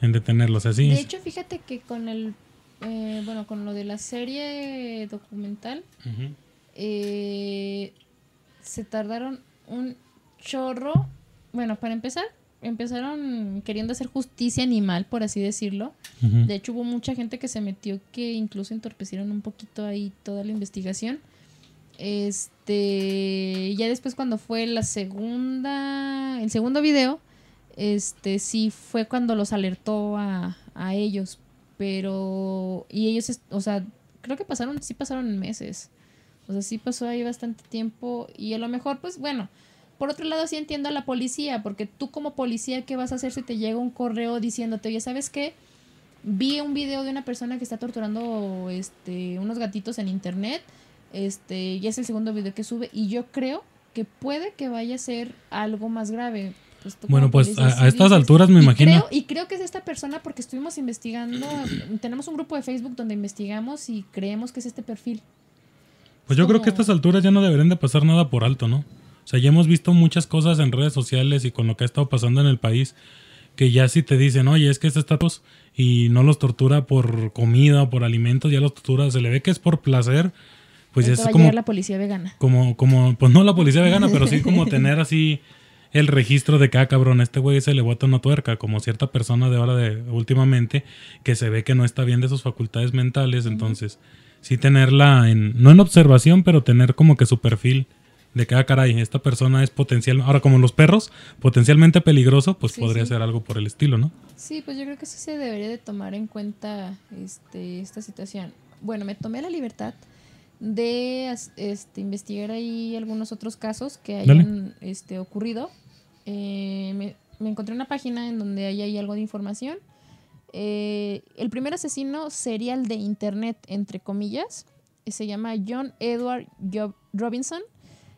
en detenerlos así. De hecho, fíjate que con el, eh, bueno, con lo de la serie documental, eh, se tardaron un chorro, bueno, para empezar, empezaron queriendo hacer justicia animal, por así decirlo. De hecho, hubo mucha gente que se metió que incluso entorpecieron un poquito ahí toda la investigación. Este, ya después cuando fue la segunda, el segundo video, este sí fue cuando los alertó a, a ellos pero... Y ellos, o sea, creo que pasaron, sí pasaron meses. O sea, sí pasó ahí bastante tiempo y a lo mejor, pues bueno, por otro lado sí entiendo a la policía, porque tú como policía, ¿qué vas a hacer si te llega un correo diciéndote, oye, ¿sabes qué? Vi un video de una persona que está torturando este, unos gatitos en internet, este, y es el segundo video que sube, y yo creo que puede que vaya a ser algo más grave. Pues, bueno, pues a, estas alturas me imagino. y creo que es esta persona porque estuvimos investigando, tenemos un grupo de Facebook donde investigamos y creemos que es este perfil. Pues yo creo que a estas alturas ya no deberían de pasar nada por alto, ¿no? O sea, ya hemos visto muchas cosas en redes sociales y con lo que ha estado pasando en el país, que ya si te dicen, oye, es que este estatus y no los tortura por comida o por alimentos, ya los tortura, se le ve que es por placer, pues ya es como... la policía vegana. Como, como, pues no la policía vegana, pero sí como tener así el registro de que, ah, cabrón, este güey se le bota una tuerca, como cierta persona de ahora de últimamente, que se ve que no está bien de sus facultades mentales, entonces sí tenerla en, no en observación, pero tener como que su perfil de que, ah, caray, esta persona es potencial, ahora como los perros, potencialmente peligroso, pues podría ser algo por el estilo, ¿no? Sí, pues yo creo que sí se debería de tomar en cuenta este, esta situación. Bueno, me tomé la libertad de este, investigar ahí algunos otros casos que hayan este, ocurrido. Eh, me, me, encontré una página en donde hay, hay algo de información eh, el primer asesino serial de Internet, entre comillas, se llama John Edward Robinson.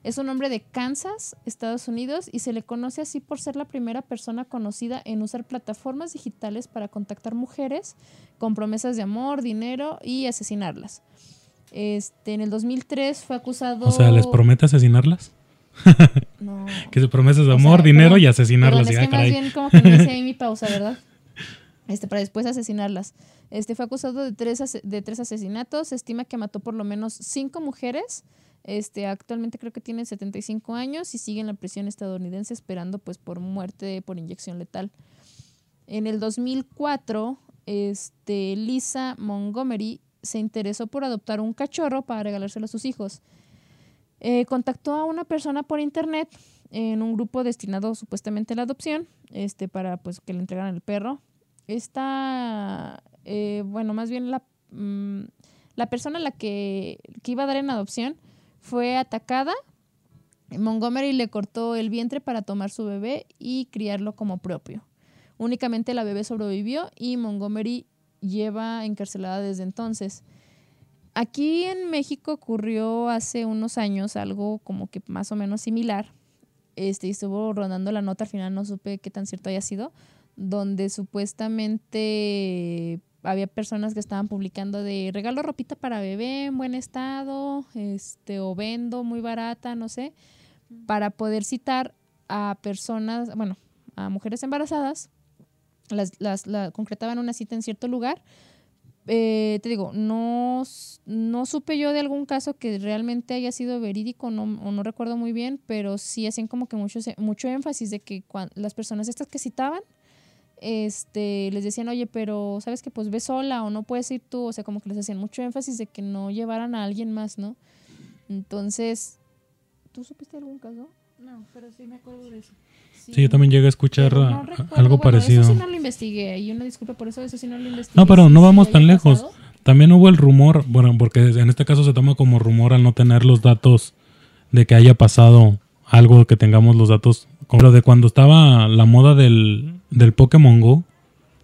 Es un hombre de Kansas, Estados Unidos, y se le conoce así por ser la primera persona conocida en usar plataformas digitales para contactar mujeres con promesas de amor, dinero y asesinarlas. Este, en el 2003 fue acusado... O sea, ¿les promete asesinarlas? no. que se promesas de amor, dinero y asesinarlas. Perdón, es que más bien como que me hice mi pausa, ¿verdad? Este, para después asesinarlas. Este, fue acusado de tres, de tres asesinatos. Se estima que mató por lo menos cinco mujeres. Este, actualmente creo que tiene 75 años y sigue en la prisión estadounidense esperando pues por muerte por inyección letal. En el 2004, este, Lisa Montgomery se interesó por adoptar un cachorro para regalárselo a sus hijos. Eh, contactó a una persona por internet en un grupo destinado supuestamente a la adopción, este, para pues que le entregaran el perro esta, eh, bueno, más bien la, mm, la persona a la que, que iba a dar en adopción fue atacada. Montgomery le cortó el vientre para tomar su bebé y criarlo como propio. Únicamente la bebé sobrevivió y Montgomery lleva encarcelada desde entonces. Aquí en México ocurrió hace unos años algo como que más o menos similar. Este, estuvo rondando la nota, al final no supe qué tan cierto haya sido, donde supuestamente había personas que estaban publicando de regalo ropita para bebé en buen estado, este, o vendo muy barata, no sé, para poder citar a personas, bueno, a mujeres embarazadas, las, las, concretaban una cita en cierto lugar. Eh, te digo, no, no supe yo de algún caso que realmente haya sido verídico no, o no recuerdo muy bien, pero sí hacían como que mucho, mucho énfasis de que las personas estas que citaban este, les decían, oye, pero sabes que pues ve sola o no puedes ir tú, o sea, como que les hacían mucho énfasis de que no llevaran a alguien más, ¿no? Entonces, ¿tú supiste algún caso? No, pero sí me acuerdo de eso. Sí, yo también llegué a escuchar algo parecido. Eso sí no lo investigué y una disculpa por eso, eso sí no lo investigué. No, pero no vamos tan lejos. También hubo el rumor, bueno, porque en este caso se toma como rumor al no tener los datos de que haya pasado algo, que tengamos los datos como lo de cuando estaba la moda del, del Pokémon Go,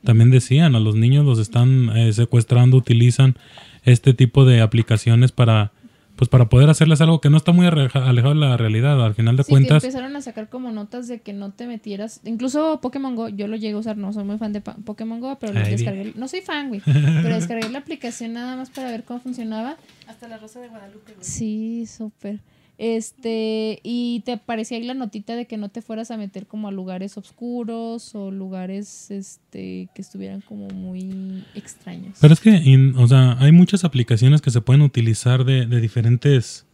también decían, a los niños los están eh, secuestrando, utilizan este tipo de aplicaciones para pues para poder hacerles algo que no está muy alejado de la realidad. Al final de sí, cuentas. Que empezaron a sacar como notas de que no te metieras. Incluso Pokémon Go, yo lo llegué a usar, no soy muy fan de Pokémon Go, pero lo descargué. No soy fan, güey. pero descargué la aplicación nada más para ver cómo funcionaba. Hasta la Rosa de Guadalupe, güey. Sí, súper. Este, y te aparecía ahí la notita de que no te fueras a meter como a lugares oscuros o lugares este que estuvieran como muy extraños. Pero es que, o sea, hay muchas aplicaciones que se pueden utilizar de, de diferentes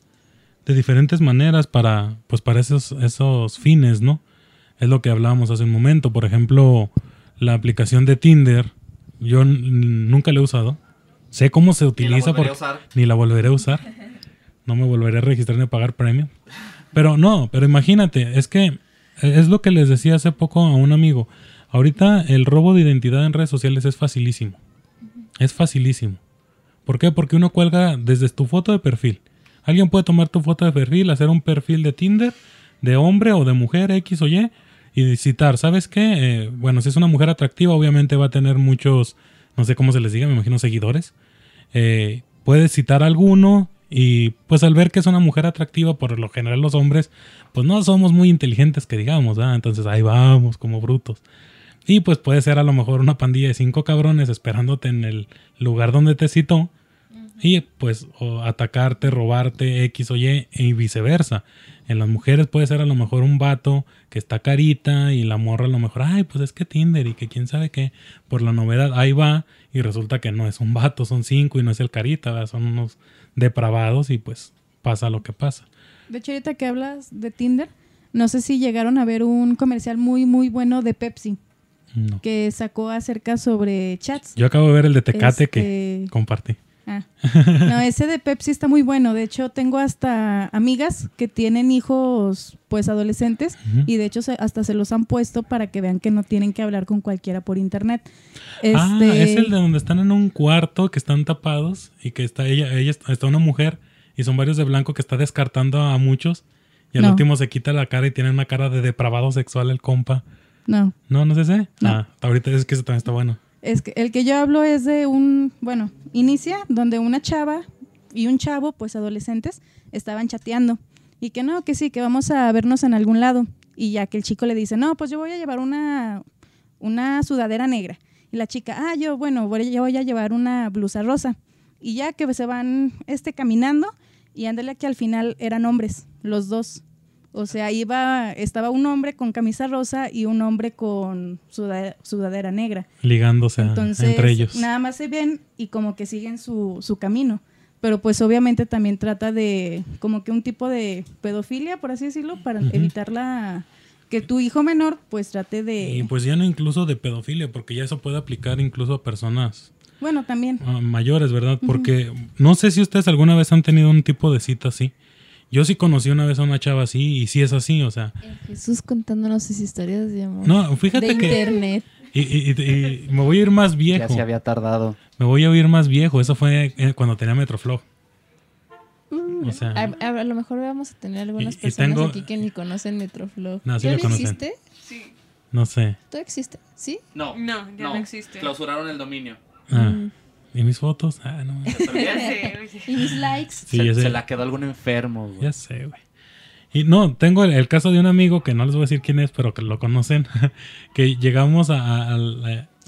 de diferentes maneras para pues para esos esos fines, ¿no? Es lo que hablábamos hace un momento, por ejemplo, la aplicación de Tinder, yo nunca la he usado. Sé cómo se utiliza porque ni la volveré a usar. no me volveré a registrar ni a pagar premio. Pero no, pero imagínate, es que es lo que les decía hace poco a un amigo. Ahorita el robo de identidad en redes sociales es facilísimo. Es facilísimo. ¿Por qué? Porque uno cuelga desde tu foto de perfil. Alguien puede tomar tu foto de perfil, hacer un perfil de Tinder, de hombre o de mujer, X o Y, y citar, ¿sabes qué? Eh, bueno, si es una mujer atractiva, obviamente va a tener muchos, no sé cómo se les diga, me imagino seguidores. Eh, puedes citar alguno y pues al ver que es una mujer atractiva, por lo general los hombres, pues no somos muy inteligentes que digamos, ¿ah? Entonces ahí vamos como brutos. Y pues puede ser a lo mejor una pandilla de cinco cabrones esperándote en el lugar donde te citó y pues o atacarte, robarte X o Y y viceversa. En las mujeres puede ser a lo mejor un vato que está carita y la morra a lo mejor, ay, pues es que Tinder y que quién sabe qué, por la novedad, ahí va y resulta que no es un vato, son cinco y no es el carita, son unos depravados y pues pasa lo que pasa. De hecho, ahorita que hablas de Tinder, no sé si llegaron a ver un comercial muy, muy bueno de Pepsi. Que sacó acerca sobre chats. Yo acabo de ver el de Tecate que este, compartí. Ah. No, ese de Pepsi está muy bueno. De hecho, tengo hasta amigas que tienen hijos, pues, adolescentes, y de hecho hasta se los han puesto para que vean que no tienen que hablar con cualquiera por internet. Ah, este... es el de donde están en un cuarto, que están tapados, y que está ella, ella está una mujer, y son varios de blanco que está descartando a muchos, y al último se quita la cara y tiene una cara de depravado sexual el compa. No. No, no sé si. Ah, ahorita es que eso también está bueno. Es que el que yo hablo es de un, bueno, inicia donde una chava y un chavo, pues adolescentes, estaban chateando. Y que no, que sí, que vamos a vernos en algún lado. Y ya que el chico le dice, no, pues yo voy a llevar una, una sudadera negra. Y la chica, ah, yo, bueno, voy, yo voy a llevar una blusa rosa. Y ya que se van este, caminando, y ándale que al final eran hombres, los dos. O sea, iba, estaba un hombre con camisa rosa y un hombre con sudadera, negra. Ligándose entre ellos. Nada más se ven y como que siguen su, su camino. Pero pues obviamente también trata de como que un tipo de pedofilia, por así decirlo, para evitar la que tu hijo menor pues trate de... Y pues ya no incluso de pedofilia, porque ya eso puede aplicar incluso a personas... Bueno, también. Ah, mayores, ¿verdad? Porque no sé si ustedes alguna vez han tenido un tipo de cita así yo sí conocí una vez a una chava así y sí es así, o sea. Jesús contándonos sus historias de amor. No, fíjate de que. internet. Y, y, me voy a ir más viejo. Ya se había tardado. Me voy a ir más viejo. Eso fue eh, cuando tenía Metroflow. Mm, o sea, a, lo mejor vamos a tener algunas personas aquí que ni conocen Metroflow. No, sí ¿Ya existe? Sí. No sé. ¿Todo existe? ¿Sí? No. No, ya no, existe. Clausuraron el dominio. Ah. Mm. ¿Y mis fotos? Ah, no. ¿Y mis likes? Sí, se, la quedó algún enfermo, güey. Ya sé, güey. Y no, tengo el, caso de un amigo que no les voy a decir quién es, pero que lo conocen, que llegamos a,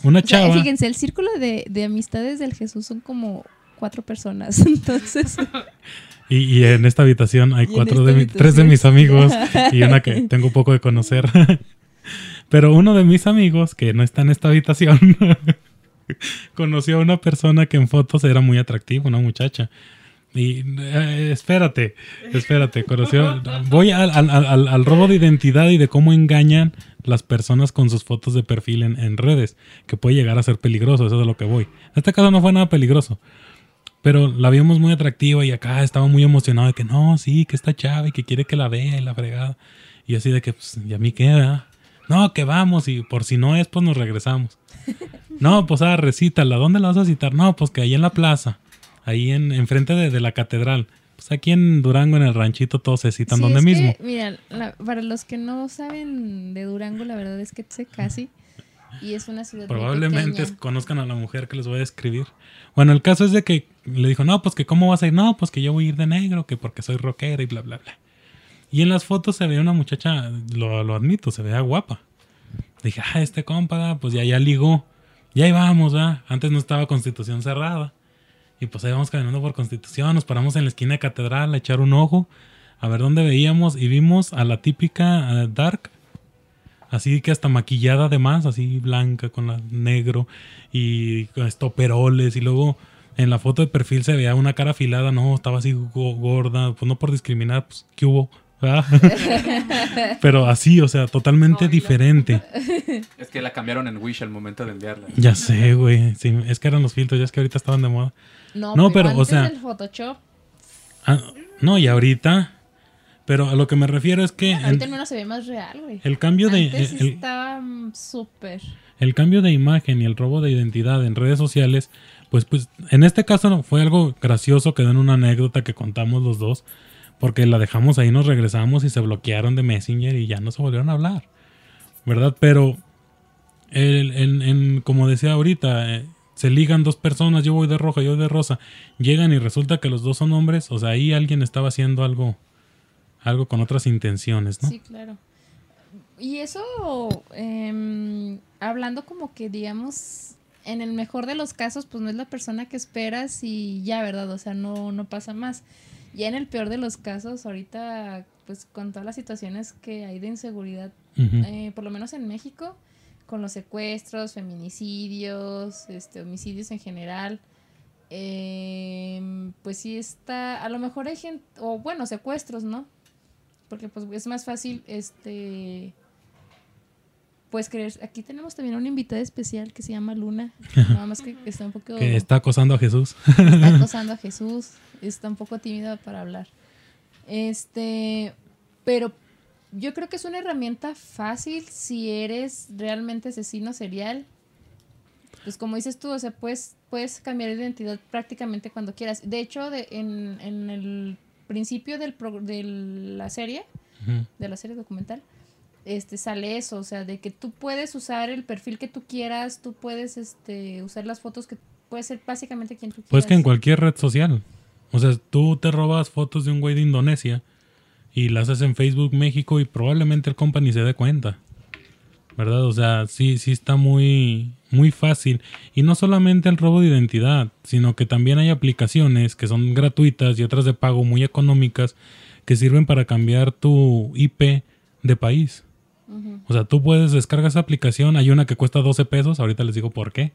una chava. fíjense, el círculo de, amistades del Jesús son como cuatro personas, entonces... Y, en esta habitación hay cuatro de tres de mis amigos y una que tengo poco de conocer. Pero uno de mis amigos, que no está en esta habitación, conoció a una persona que en fotos era muy atractiva, una muchacha. Y eh, espérate, espérate, conoció. Voy al, al, robo de identidad y de cómo engañan las personas con sus fotos de perfil en, redes, que puede llegar a ser peligroso, eso es de lo que voy. En este caso no fue nada peligroso, pero la vimos muy atractiva y acá estaba muy emocionado de que no, sí, que está chava y que quiere que la vea y la fregada. Y así de que, pues, ¿y a mí qué? No, que vamos y por si no es, pues nos regresamos. No, pues ah, recítala. ¿Dónde la vas a citar? No, pues que ahí en la plaza. Ahí en enfrente de, la catedral. Pues aquí en Durango, en el ranchito, todos se citan donde mismo. mira, para los que no saben de Durango, la verdad es que sé casi. Y es una ciudad Probablemente conozcan a la mujer que les voy a escribir. Bueno, el caso es de que le dijo, no, pues que cómo vas a ir. No, pues que yo voy a ir de negro, que porque soy rockera y bla, bla, bla. Y en las fotos se veía una muchacha, lo, lo admito, se veía guapa. Dije, ah, este compa, pues ya, ya ligó. Ya íbamos, ¿verdad? Antes no estaba Constitución cerrada. Y pues ahí vamos caminando por Constitución, nos paramos en la esquina de Catedral a echar un ojo, a ver dónde veíamos y vimos a la típica Dark, así que hasta maquillada además, así blanca con la negro y estoperoles y luego en la foto de perfil se veía una cara afilada, no, estaba así gorda, pues no por discriminar, pues ¿qué hubo? Pero así, o sea, totalmente diferente. Es que la cambiaron en Wish al momento de enviarla. Ya sé, güey. Sí, es que eran los filtros, ya es que ahorita estaban de moda. No, pero, o sea. Photoshop. Ah, no, y ahorita. Pero a lo que me refiero es que. ahorita el se ve más real, güey. El cambio de. Antes estaba mm, súper. el cambio de imagen y el robo de identidad en redes sociales, pues, pues en este caso fue algo gracioso, quedó en una anécdota que contamos los dos, porque la dejamos ahí, nos regresamos y se bloquearon de Messenger y ya no se volvieron a hablar, ¿verdad? Pero, en, como decía ahorita, eh, se ligan dos personas, yo voy de roja, yo de rosa, llegan y resulta que los dos son hombres, o sea, ahí alguien estaba haciendo algo, algo con otras intenciones, ¿no? Sí, claro. Y eso, em, hablando como que, digamos, en el mejor de los casos, pues no es la persona que esperas y ya, ¿verdad? O sea, no, no pasa más. Ya en el peor de los casos, ahorita, pues con todas las situaciones que hay de inseguridad, eh, por lo menos en México, con los secuestros, feminicidios, este, homicidios en general, em, pues sí está, a lo mejor hay gente, o bueno, secuestros, ¿no? Porque pues es más fácil, este, puedes creer, aquí tenemos también una invitada especial que se llama Luna, nada más que está un poco... Que está acosando a Jesús. Está acosando a Jesús, está un poco tímida para hablar. Este, pero yo creo que es una herramienta fácil si eres realmente asesino serial. Pues como dices tú, o sea, puedes, puedes cambiar de identidad prácticamente cuando quieras. De hecho, de, en, en el principio del de la serie, de la serie documental, este sale eso, o sea, de que tú puedes usar el perfil que tú quieras, tú puedes este usar las fotos que puede ser básicamente quien tú quieras. Pues que en cualquier red social. O sea, tú te robas fotos de un güey de Indonesia y las haces en Facebook México y probablemente el compa ni se dé cuenta. ¿Verdad? O sea, sí sí está muy muy fácil y no solamente el robo de identidad, sino que también hay aplicaciones que son gratuitas y otras de pago muy económicas que sirven para cambiar tu IP de país. O sea, tú puedes descargar esa aplicación. Hay una que cuesta 12 pesos. Ahorita les digo por qué.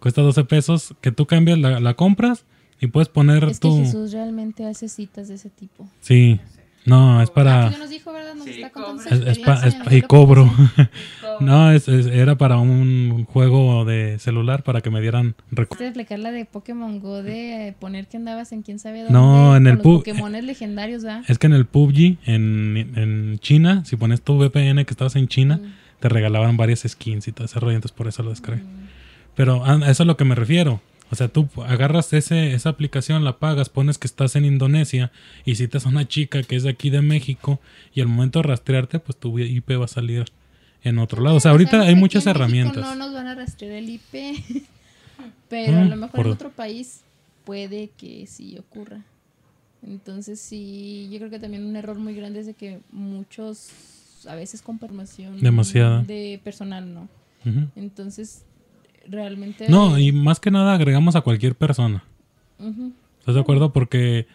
Cuesta 12 pesos. Que tú cambias, la, compras y puedes poner es tu. Que Jesús realmente hace citas de ese tipo. Sí. No, es para. nos dijo, ¿verdad? Nos está contando es, es, y cobro. no, es, era para un juego de celular para que me dieran recursos. explicar la de Pokémon Go de poner que andabas en quién sabe dónde? No, en el PUBG. Pokémones legendarios, ¿verdad? Es que en el PUBG, en, en China, si pones tu VPN que estabas en China, mm. te regalaban varias skins y todo ese rollo, entonces por eso lo descargué. Mm. Pero a eso es a lo que me refiero. O sea, tú agarras ese, esa aplicación, la pagas, pones que estás en Indonesia y citas a una chica que es de aquí de México y al momento de rastrearte, pues tu IP va a salir en otro lado. O sea, ahorita hay muchas herramientas. No nos van a rastrear el IP, pero a mm, lo mejor en otro país puede que sí ocurra. Entonces sí, yo creo que también un error muy grande es de que muchos a veces con demasiada de personal, ¿no? Entonces realmente... No, y más que nada agregamos a cualquier persona. ¿Estás de acuerdo? Porque,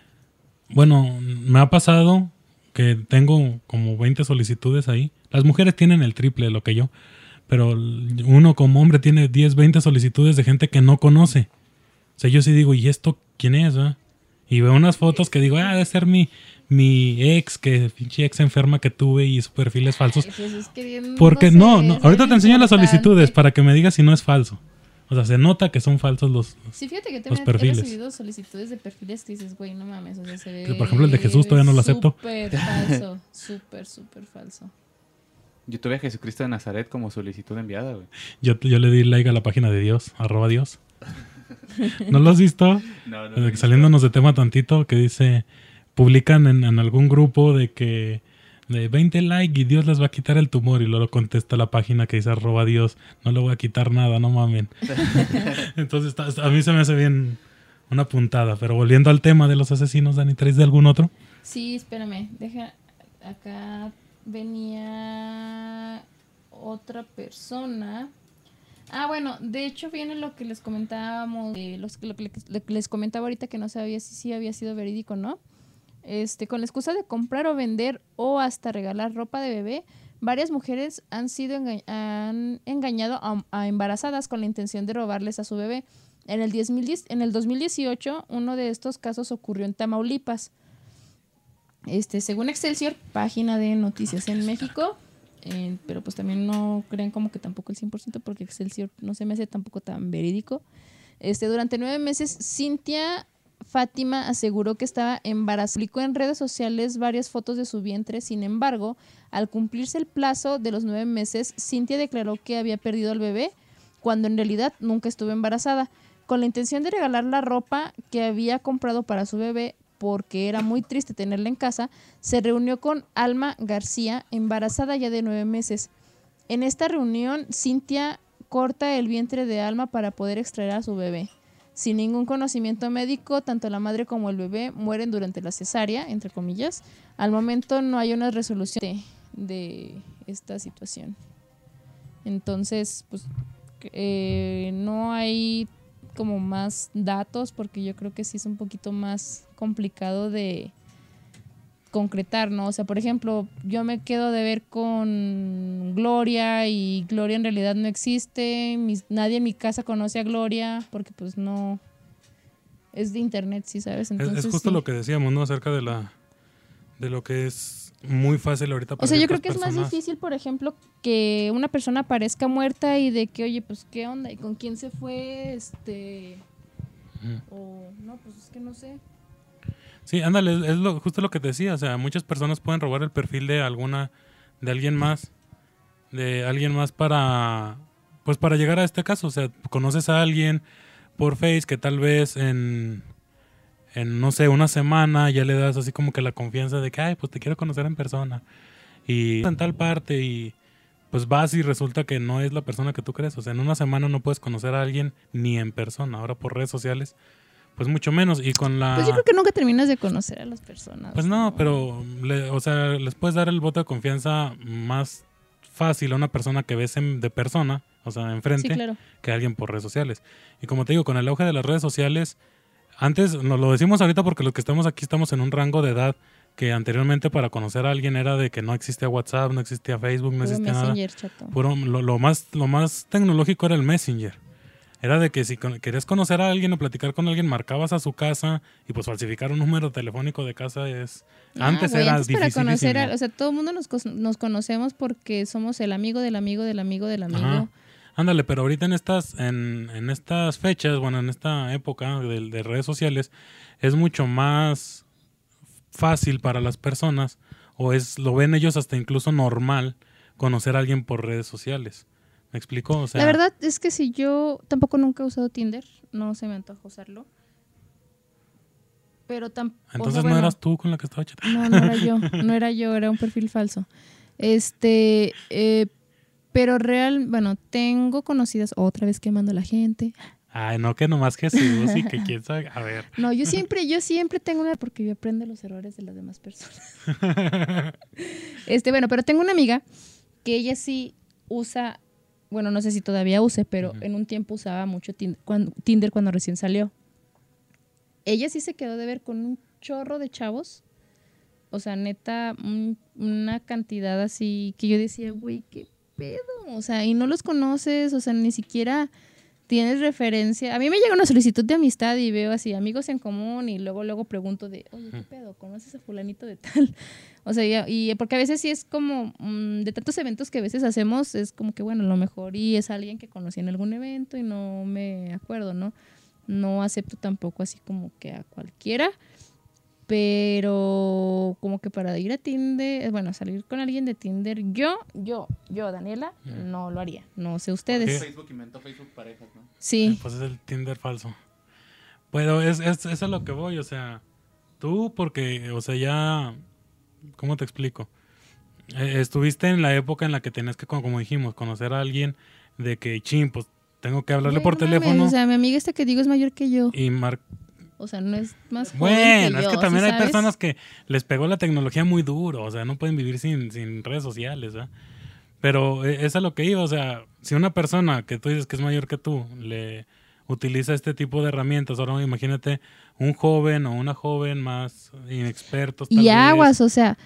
bueno, me ha pasado que tengo como 20 solicitudes ahí. Las mujeres tienen el triple de lo que yo. Pero uno como hombre tiene 10, 20 solicitudes de gente que no conoce. O sea, yo sí digo, ¿y esto quién es? Y veo unas fotos que digo, ah, debe ser mi, mi ex, que pinche ex enferma que tuve y su perfil es falso. Pues Porque no, no, ahorita te enseño las solicitudes para que me digas si no es falso. O sea, se nota que son falsos los, los Sí, fíjate que también he recibido solicitudes de perfiles que dices, güey, no mames, o sea, se ve... por ejemplo, el de Jesús todavía no lo acepto. Súper falso, súper, súper falso. Yo tuve a Jesucristo de Nazaret como solicitud enviada, güey. Yo, yo le di like a la página de Dios, arroba Dios. ¿No lo has visto? No, no. Saliéndonos de tema tantito, que dice publican en, algún grupo de que de 20 likes y Dios les va a quitar el tumor y luego contesta la página que dice arroba Dios, no le voy a quitar nada, no mamen. Entonces a mí se me hace bien una puntada, pero volviendo al tema de los asesinos, Dani, ¿traes de algún otro? Sí, espérame, deja, acá venía otra persona. Ah, bueno, de hecho viene lo que les comentábamos, lo, que les comentaba ahorita que no sabía si sí había sido verídico o no. Este, con la excusa de comprar o vender o hasta regalar ropa de bebé, varias mujeres han sido han engañado a, embarazadas con la intención de robarles a su bebé. En el, en el 2018, uno de estos casos ocurrió en Tamaulipas. Este, según Excelsior, página de noticias en México, pero pues también no crean como que tampoco el 100% porque Excelsior no se me hace tampoco tan verídico. Este, durante nueve meses, Cintia Fátima aseguró que estaba embarazada. Publicó en redes sociales varias fotos de su vientre. Sin embargo, al cumplirse el plazo de los nueve meses, Cintia declaró que había perdido al bebé, cuando en realidad nunca estuvo embarazada. Con la intención de regalar la ropa que había comprado para su bebé, porque era muy triste tenerla en casa, se reunió con Alma García, embarazada ya de nueve meses. En esta reunión, Cintia corta el vientre de Alma para poder extraer a su bebé. Sin ningún conocimiento médico, tanto la madre como el bebé mueren durante la cesárea, entre comillas. Al momento no hay una resolución de, esta situación. Entonces, pues eh, no hay como más datos porque yo creo que sí es un poquito más complicado de, concretar, ¿no? O sea, por ejemplo, yo me quedo de ver con Gloria y Gloria en realidad no existe, nadie en mi casa conoce a Gloria porque pues no es de internet, sí, ¿sabes? Entonces, es, justo lo que decíamos, ¿no? Acerca de la de lo que es muy fácil ahorita para O sea, yo creo que es más difícil, por ejemplo, que una persona aparezca muerta y de que, oye, pues qué onda y con quién se fue, este o no, pues es que no sé. Sí, ándale, es lo, justo lo que te decía. O sea, muchas personas pueden robar el perfil de alguna, de alguien más, de alguien más para, pues para llegar a este caso. O sea, conoces a alguien por Face que tal vez en, en no sé, una semana ya le das así como que la confianza de que, ay, pues te quiero conocer en persona. Y en tal parte y pues vas y resulta que no es la persona que tú crees. O sea, en una semana no puedes conocer a alguien ni en persona. Ahora por redes sociales pues mucho menos. Y con la. Pues yo creo que nunca terminas de conocer a las personas. Pues no, pero, o sea, les puedes dar el voto de confianza más fácil a una persona que ves de persona, o sea, enfrente, que a alguien por redes sociales. Y como te digo, con el auge de las redes sociales, antes, nos lo decimos ahorita porque los que estamos aquí estamos en un rango de edad que anteriormente para conocer a alguien era de que no existía WhatsApp, no existía Facebook, no existía nada. Puro, lo, más, lo más tecnológico era el Messenger. Era de que si querías conocer a alguien o platicar con alguien, marcabas a su casa y pues falsificar un número telefónico de casa es... Ah, antes era difícil. Para conocer o sea, todo el mundo nos, nos, conocemos porque somos el amigo del amigo del amigo del amigo. Ándale, pero ahorita en estas, en, en, estas fechas, bueno, en esta época de, de redes sociales, es mucho más fácil para las personas, o es, lo ven ellos hasta incluso normal, conocer a alguien por redes sociales. ¿Me explico? la verdad es que si yo tampoco nunca he usado Tinder, no se me antoja usarlo. Pero tampoco. Entonces no eras tú con la que estaba chatando. No, no era yo. No era yo, era un perfil falso. Este. Eh, pero real, bueno, tengo conocidas otra vez quemando a la gente. Ay, no, que nomás Jesús y que quién sabe. A ver. No, yo siempre, yo siempre tengo una. Porque yo aprendo los errores de las demás personas. este, bueno, pero tengo una amiga que ella sí usa bueno, no sé si todavía use, pero en un tiempo usaba mucho Tinder cuando, recién salió. Ella sí se quedó de ver con un chorro de chavos. O sea, neta, una cantidad así que yo decía, güey, qué pedo. O sea, y no los conoces, o sea, ni siquiera tienes referencia. A mí me llega una solicitud de amistad y veo así amigos en común y luego luego pregunto de, oye, ¿qué pedo? ¿Conoces a fulanito de tal? O sea, y, porque a veces sí es como mm, de tantos eventos que a veces hacemos, es como que bueno, a lo mejor y es alguien que conocí en algún evento y no me acuerdo, ¿no? No acepto tampoco así como que a cualquiera, pero como que para ir a Tinder, bueno, salir con alguien de Tinder, yo, yo, yo, Daniela, no lo haría. No sé ustedes. Facebook inventó Facebook parejas, ¿no? Sí. Pues es el Tinder falso. Bueno, es, es, es a lo que voy, o sea, tú porque, o sea, ya ¿cómo te explico? Eh, estuviste en la época en la que tenías que, como dijimos, conocer a alguien de que, ching, pues tengo que hablarle por teléfono. o sea, mi amiga esta que digo es mayor que yo. Y Mar o sea, no es más Bueno, es que también hay personas que les pegó la tecnología muy duro, o sea, no pueden vivir sin, sin redes sociales, ¿verdad? Pero eh, es a lo que iba, o sea, si una persona que tú dices que es mayor que tú le utiliza este tipo de herramientas, ahora imagínate un joven o una joven más inexpertos. y aguas, o sea,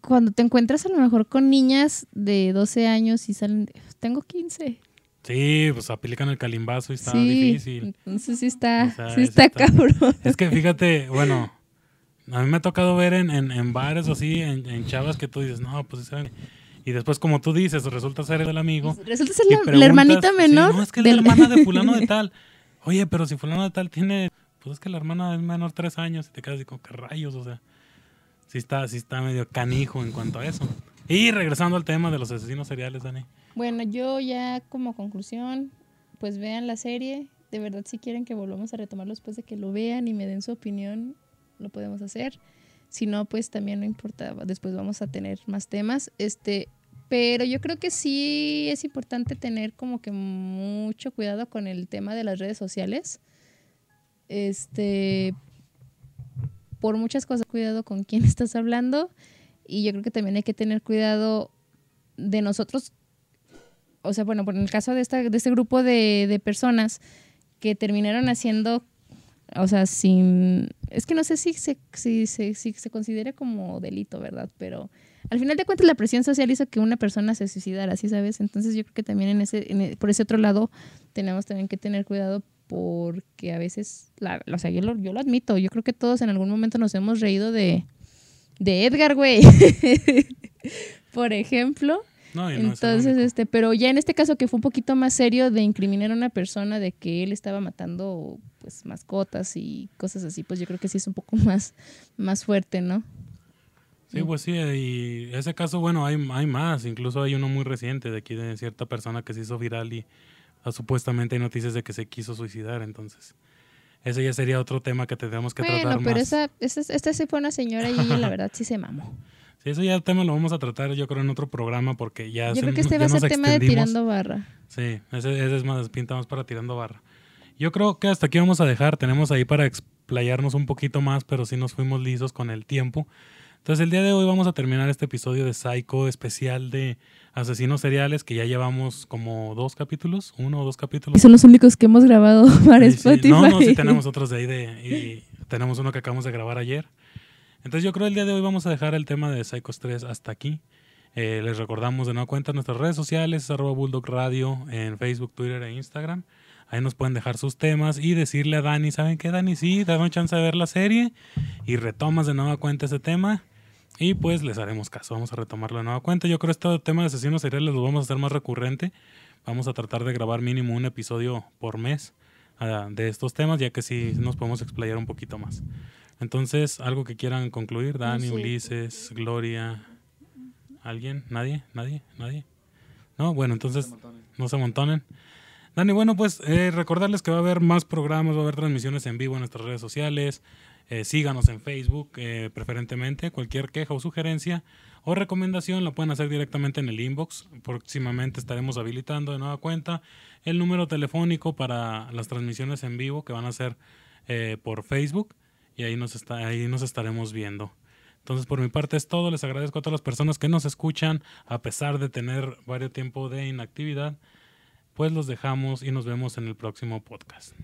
cuando te encuentras a lo mejor con niñas de 12 años y salen, tengo 15. Sí, pues aplican el calimbazo y está difícil. Entonces sí está, sí está, cabrón. Es que fíjate, bueno, a mí me ha tocado ver en, en, bares o así, en, chavas que tú dices, no, pues y después, como tú dices, resulta ser el amigo. Resulta ser la, hermanita menor. no, es que es la hermana de fulano de tal. Oye, pero si fulano de tal tiene pues es que la hermana es menor tres años y te quedas así como que rayos, o sea, sí está, sí está medio canijo en cuanto a eso. Y regresando al tema de los asesinos seriales, Dani. Bueno, yo ya como conclusión, pues vean la serie. De verdad, si quieren que volvamos a retomarlo después de que lo vean y me den su opinión, lo podemos hacer. Si no, pues también no importa. Después vamos a tener más temas. Este, pero yo creo que sí es importante tener como que mucho cuidado con el tema de las redes sociales. Este, por muchas cosas, cuidado con quién estás hablando. Y yo creo que también hay que tener cuidado de nosotros. O sea, bueno, por el caso de, esta, de este grupo de, de personas que terminaron haciendo, o sea, sin... Es que no sé si se, si, si, si se considera como delito, ¿verdad? Pero al final de cuentas la presión social hizo que una persona se suicidara, ¿sí sabes? Entonces yo creo que también en ese, en por ese otro lado tenemos también que tener cuidado porque a veces, la, o sea, yo lo, yo lo admito, yo creo que todos en algún momento nos hemos reído de, de Edgar, güey. por ejemplo. No, y no Entonces, este, pero ya en este caso que fue un poquito más serio de incriminar a una persona de que él estaba matando pues mascotas y cosas así, pues yo creo que sí es un poco más, más fuerte, ¿no? Sí, pues sí, y ese caso, bueno, hay, hay más, incluso hay uno muy reciente de aquí de cierta persona que se hizo viral y ah, supuestamente hay noticias de que se quiso suicidar, entonces ese ya sería otro tema que tendríamos que bueno, tratar pero más. esa, esa, esta sí fue una señora y la verdad sí se mamó. Sí, eso ya el tema lo vamos a tratar yo creo en otro programa porque ya Yo se- creo que este va a ser tema de tirando barra. Sí, ese, ese es más, pinta más para tirando barra. Yo creo que hasta aquí vamos a dejar. Tenemos ahí para explayarnos un poquito más, pero sí nos fuimos lisos con el tiempo. Entonces el día de hoy vamos a terminar este episodio de Psycho especial de asesinos seriales que ya llevamos como dos capítulos, uno o dos capítulos. son los únicos que hemos grabado para Sí, sí. Spotify. No, no, sí tenemos otros de ahí de, y tenemos uno que acabamos de grabar ayer. Entonces yo creo el día de hoy vamos a dejar el tema de Psychos 3 hasta aquí. Eh, les recordamos de nueva cuenta nuestras redes sociales, es arroba Bulldog Radio en Facebook, Twitter e Instagram. Ahí nos pueden dejar sus temas y decirle a Dani, ¿saben qué, Dani? Sí, dame chance de ver la serie y retomas de nueva cuenta ese tema. Y pues les haremos caso, vamos a retomarlo de nueva cuenta. Yo creo que este tema de asesinos seriales lo vamos a hacer más recurrente. Vamos a tratar de grabar mínimo un episodio por mes ah, de estos temas, ya que sí nos podemos explayar un poquito más. Entonces, algo que quieran concluir, Dani, sé. Ulises, Gloria, ¿alguien? ¿Nadie? ¿Nadie? ¿Nadie? No, bueno, entonces no se amontonen. Dani, bueno, pues eh, recordarles que va a haber más programas, va a haber transmisiones en vivo en nuestras redes sociales. Eh, síganos en Facebook, eh, preferentemente. Cualquier queja o sugerencia o recomendación la pueden hacer directamente en el inbox. Próximamente estaremos habilitando de nueva cuenta el número telefónico para las transmisiones en vivo que van a ser eh, por Facebook y ahí nos, ahí nos estaremos viendo. Entonces, por mi parte es todo. Les agradezco a todas las personas que nos escuchan, a pesar de tener varios tiempo de inactividad. Pues los dejamos y nos vemos en el próximo podcast.